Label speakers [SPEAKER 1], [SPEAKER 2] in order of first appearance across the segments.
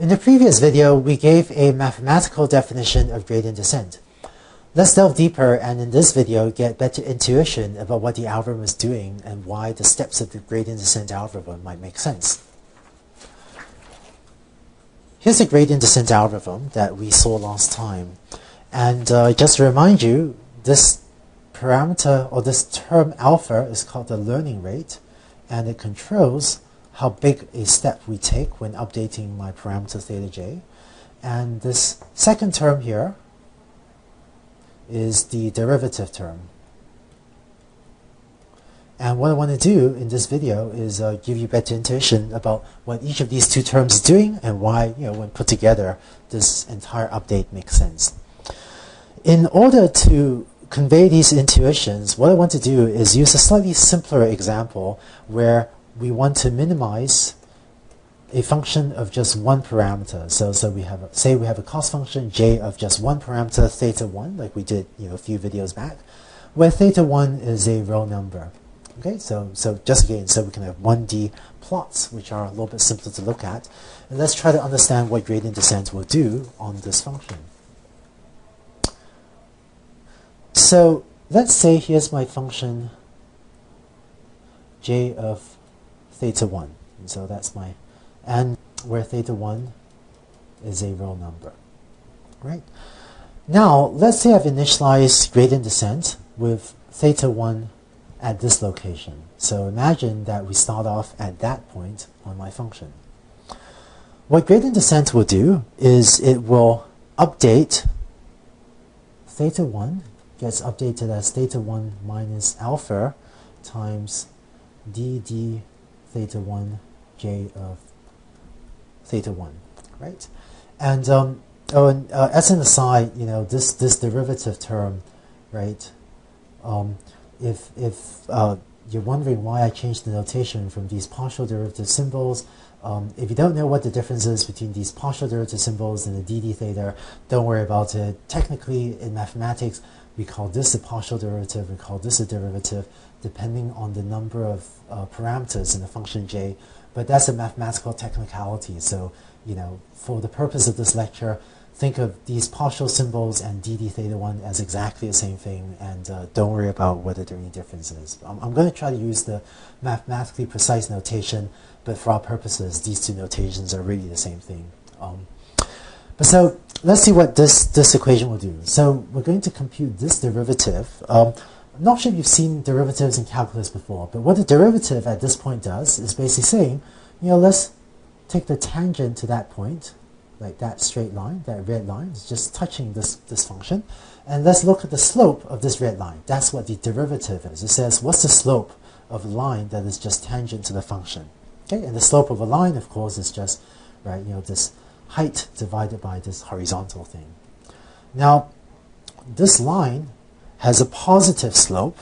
[SPEAKER 1] In the previous video, we gave a mathematical definition of gradient descent. Let's delve deeper and in this video get better intuition about what the algorithm is doing and why the steps of the gradient descent algorithm might make sense. Here's a gradient descent algorithm that we saw last time. And uh, just to remind you, this parameter or this term alpha is called the learning rate and it controls how big a step we take when updating my parameters theta j. And this second term here is the derivative term. And what I want to do in this video is uh, give you better intuition about what each of these two terms is doing and why, you know, when put together, this entire update makes sense. In order to convey these intuitions, what I want to do is use a slightly simpler example where we want to minimize a function of just one parameter. So, so we have, a, say we have a cost function j of just one parameter, theta 1, like we did you know, a few videos back, where theta 1 is a real number. Okay, so, so just again, so we can have 1D plots, which are a little bit simpler to look at. And let's try to understand what gradient descent will do on this function. So let's say here's my function j of theta 1. And so that's my, and where theta 1 is a real number. Right? Now, let's say I've initialized gradient descent with theta 1 at this location. So imagine that we start off at that point on my function. What gradient descent will do is it will update theta 1 gets updated as theta 1 minus alpha times dd theta 1 j of theta 1, right? And, um, oh, and uh, as an aside, you know, this, this derivative term, right, um, if, if uh, you're wondering why I changed the notation from these partial derivative symbols, um, if you don't know what the difference is between these partial derivative symbols and the dd theta, don't worry about it. Technically, in mathematics, we call this a partial derivative, we call this a derivative, depending on the number of uh, parameters in the function j. But that's a mathematical technicality. So, you know, for the purpose of this lecture, think of these partial symbols and dd theta 1 as exactly the same thing, and uh, don't worry about whether there are any differences. I'm, I'm going to try to use the mathematically precise notation, but for our purposes, these two notations are really the same thing. Um, but so let's see what this, this equation will do. So we're going to compute this derivative. Um, I'm not sure if you've seen derivatives in calculus before, but what the derivative at this point does is basically saying, you know, let's take the tangent to that point, like that straight line, that red line, is just touching this, this function, and let's look at the slope of this red line. That's what the derivative is. It says, what's the slope of a line that is just tangent to the function? Okay, and the slope of a line, of course, is just, right, you know, this height divided by this horizontal thing. Now, this line has a positive slope,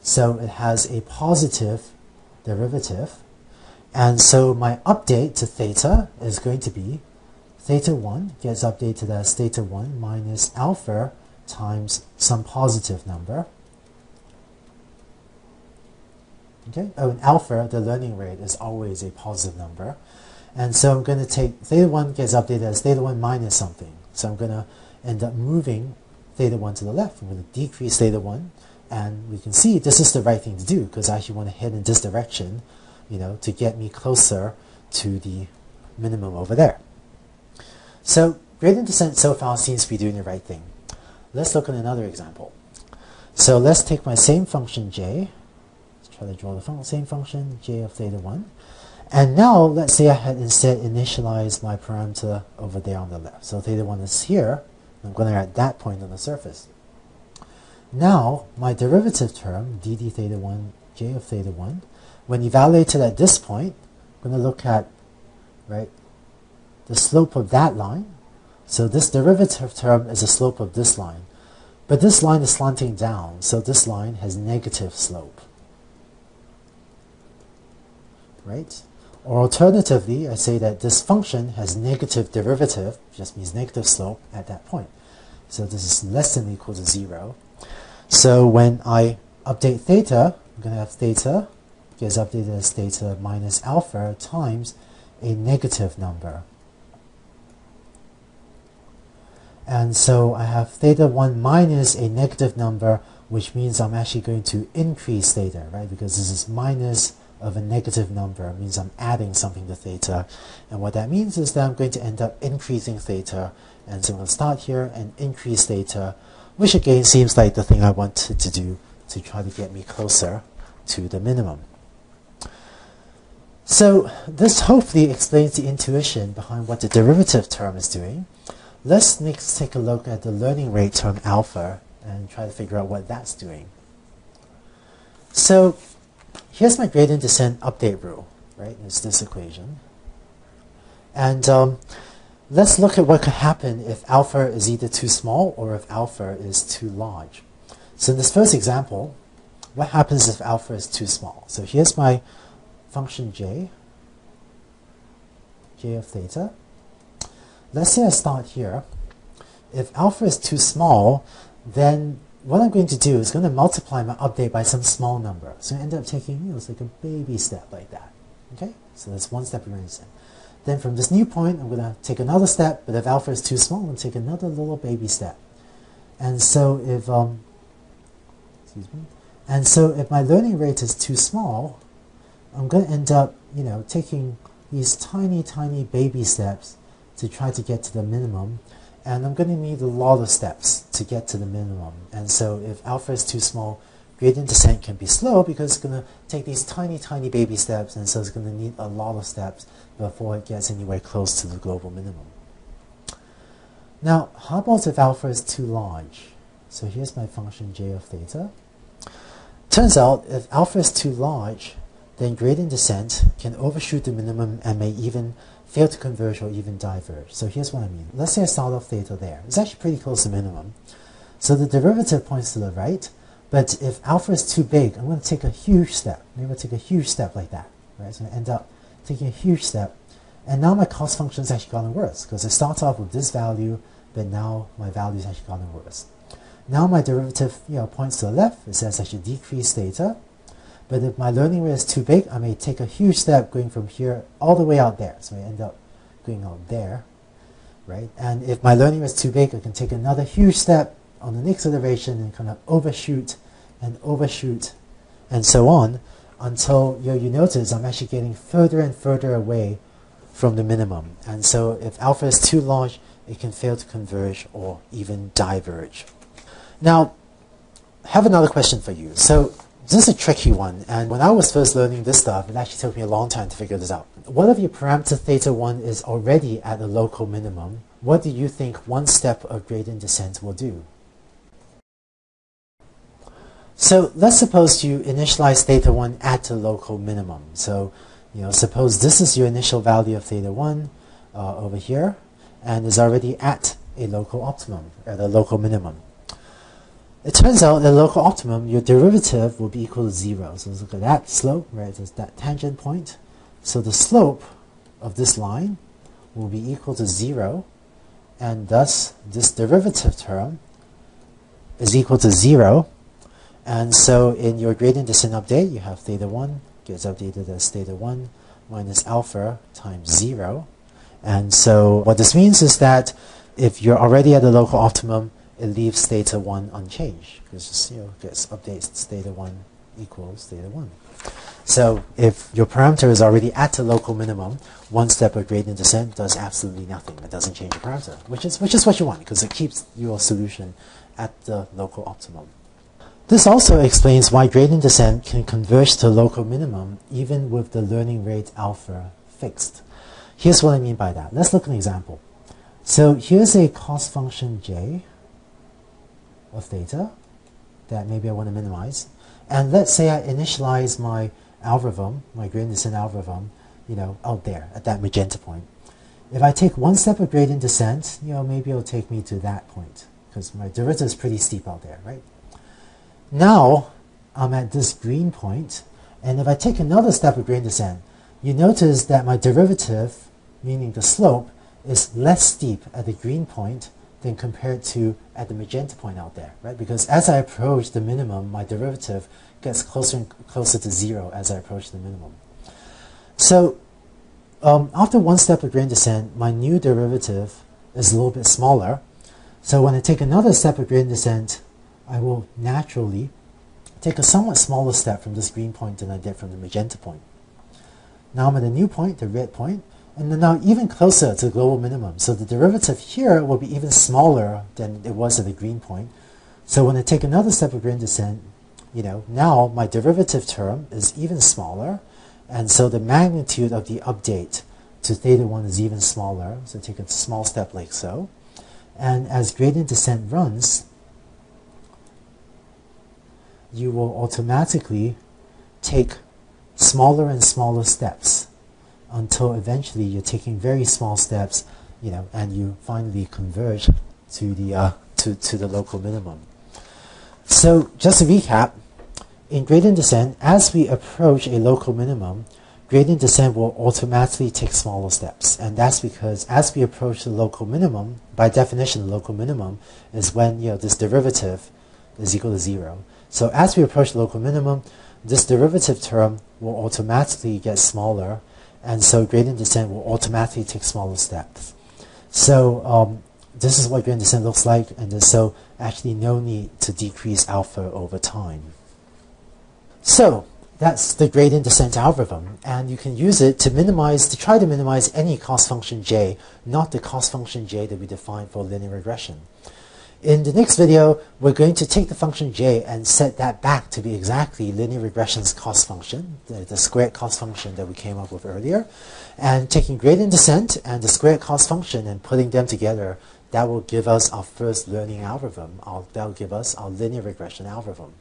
[SPEAKER 1] so it has a positive derivative. And so my update to theta is going to be theta 1 gets updated as theta 1 minus alpha times some positive number. Okay, oh, and alpha, the learning rate, is always a positive number. And so I'm going to take theta 1 gets updated as theta 1 minus something. So I'm going to end up moving theta 1 to the left. I'm going to decrease theta 1. And we can see this is the right thing to do because I actually want to head in this direction, you know, to get me closer to the minimum over there. So gradient descent so far seems to be doing the right thing. Let's look at another example. So let's take my same function j. Let's try to draw the fun same function j of theta 1. And now, let's say I had instead initialized my parameter over there on the left. So theta 1 is here. I'm going to at that point on the surface. Now, my derivative term, dd theta 1, j of theta 1, when evaluated at this point, I'm going to look at right, the slope of that line. So this derivative term is the slope of this line. But this line is slanting down, so this line has negative slope. Right? Or alternatively, I say that this function has negative derivative, just means negative slope at that point. So this is less than or equal to 0. So when I update theta, I'm going to have theta gets updated as theta minus alpha times a negative number. And so I have theta 1 minus a negative number, which means I'm actually going to increase theta, right? Because this is minus of a negative number, means I'm adding something to theta. And what that means is that I'm going to end up increasing theta. And so I'm going to start here and increase theta, which again seems like the thing I wanted to do to try to get me closer to the minimum. So this hopefully explains the intuition behind what the derivative term is doing. Let's next take a look at the learning rate term alpha and try to figure out what that's doing. So here's my gradient descent update rule, right? It's this equation. And um, let's look at what could happen if alpha is either too small or if alpha is too large. So in this first example, what happens if alpha is too small? So here's my function j, j of theta. Let's say I start here. If alpha is too small, then what I'm going to do is going to multiply my update by some small number. So I end up taking, you know, it's like a baby step like that. Okay? So that's one step in Then from this new point, I'm going to take another step, but if alpha is too small, I'm going to take another little baby step. And so if, um, excuse me, and so if my learning rate is too small, I'm going to end up, you know, taking these tiny, tiny baby steps to try to get to the minimum. And I'm going to need a lot of steps to get to the minimum. And so if alpha is too small, gradient descent can be slow because it's going to take these tiny, tiny baby steps. And so it's going to need a lot of steps before it gets anywhere close to the global minimum. Now, how about if alpha is too large? So here's my function j of theta. Turns out if alpha is too large, then gradient descent can overshoot the minimum and may even fail to converge or even diverge. So here's what I mean. Let's say I start off theta there. It's actually pretty close to minimum. So the derivative points to the right, but if alpha is too big, I'm going to take a huge step. Maybe I'll take a huge step like that. Right? So I end up taking a huge step. And now my cost function has actually gotten worse because it starts off with this value, but now my value has actually gotten worse. Now my derivative you know, points to the left. It says I should decrease theta. But if my learning rate is too big, I may take a huge step going from here all the way out there. So I end up going out there, right? And if my learning rate is too big, I can take another huge step on the next iteration and kind of overshoot and overshoot and so on until you, know, you notice I'm actually getting further and further away from the minimum. And so if alpha is too large, it can fail to converge or even diverge. Now, I have another question for you. So this is a tricky one, and when I was first learning this stuff, it actually took me a long time to figure this out. What if your parameter theta 1 is already at the local minimum? What do you think one step of gradient descent will do? So let's suppose you initialize theta 1 at the local minimum. So, you know, suppose this is your initial value of theta 1 uh, over here, and is already at a local optimum, at a local minimum. It turns out the local optimum, your derivative will be equal to zero. So let's look at that slope, right? It's that tangent point. So the slope of this line will be equal to zero, and thus this derivative term is equal to zero. And so in your gradient descent update, you have theta 1 gets updated as theta 1 minus alpha times 0. And so what this means is that if you're already at the local optimum, it leaves theta 1 unchanged because you know, gets updates theta 1 equals theta 1. So if your parameter is already at the local minimum, one step of gradient descent does absolutely nothing. It doesn't change your parameter, which is, which is what you want because it keeps your solution at the local optimum. This also explains why gradient descent can converge to local minimum even with the learning rate alpha fixed. Here's what I mean by that. Let's look at an example. So here's a cost function j of theta that maybe I want to minimize. And let's say I initialize my algorithm, my gradient descent algorithm, you know, out there at that magenta point. If I take one step of gradient descent, you know, maybe it'll take me to that point because my derivative is pretty steep out there, right? Now I'm at this green point, and if I take another step of gradient descent, you notice that my derivative, meaning the slope, is less steep at the green point than compared to at the magenta point out there, right? Because as I approach the minimum, my derivative gets closer and closer to zero as I approach the minimum. So um, after one step of gradient descent, my new derivative is a little bit smaller. So when I take another step of gradient descent, I will naturally take a somewhat smaller step from this green point than I did from the magenta point. Now I'm at a new point, the red point, and now even closer to the global minimum. So the derivative here will be even smaller than it was at the green point. So when I take another step of gradient descent, you know, now my derivative term is even smaller, and so the magnitude of the update to theta 1 is even smaller. So take a small step like so. And as gradient descent runs, you will automatically take smaller and smaller steps until eventually you're taking very small steps, you know, and you finally converge to the uh, to to the local minimum. So just to recap, in gradient descent, as we approach a local minimum, gradient descent will automatically take smaller steps, and that's because as we approach the local minimum, by definition, the local minimum is when you know this derivative is equal to zero. So as we approach the local minimum, this derivative term will automatically get smaller, and so gradient descent will automatically take smaller steps. So um, this is what gradient descent looks like, and so actually no need to decrease alpha over time. So that's the gradient descent algorithm, and you can use it to minimize, to try to minimize any cost function j, not the cost function j that we define for linear regression. In the next video, we're going to take the function j and set that back to be exactly linear regression's cost function, the, the squared cost function that we came up with earlier, and taking gradient descent and the squared cost function and putting them together, that will give us our first learning algorithm. Our, that will give us our linear regression algorithm.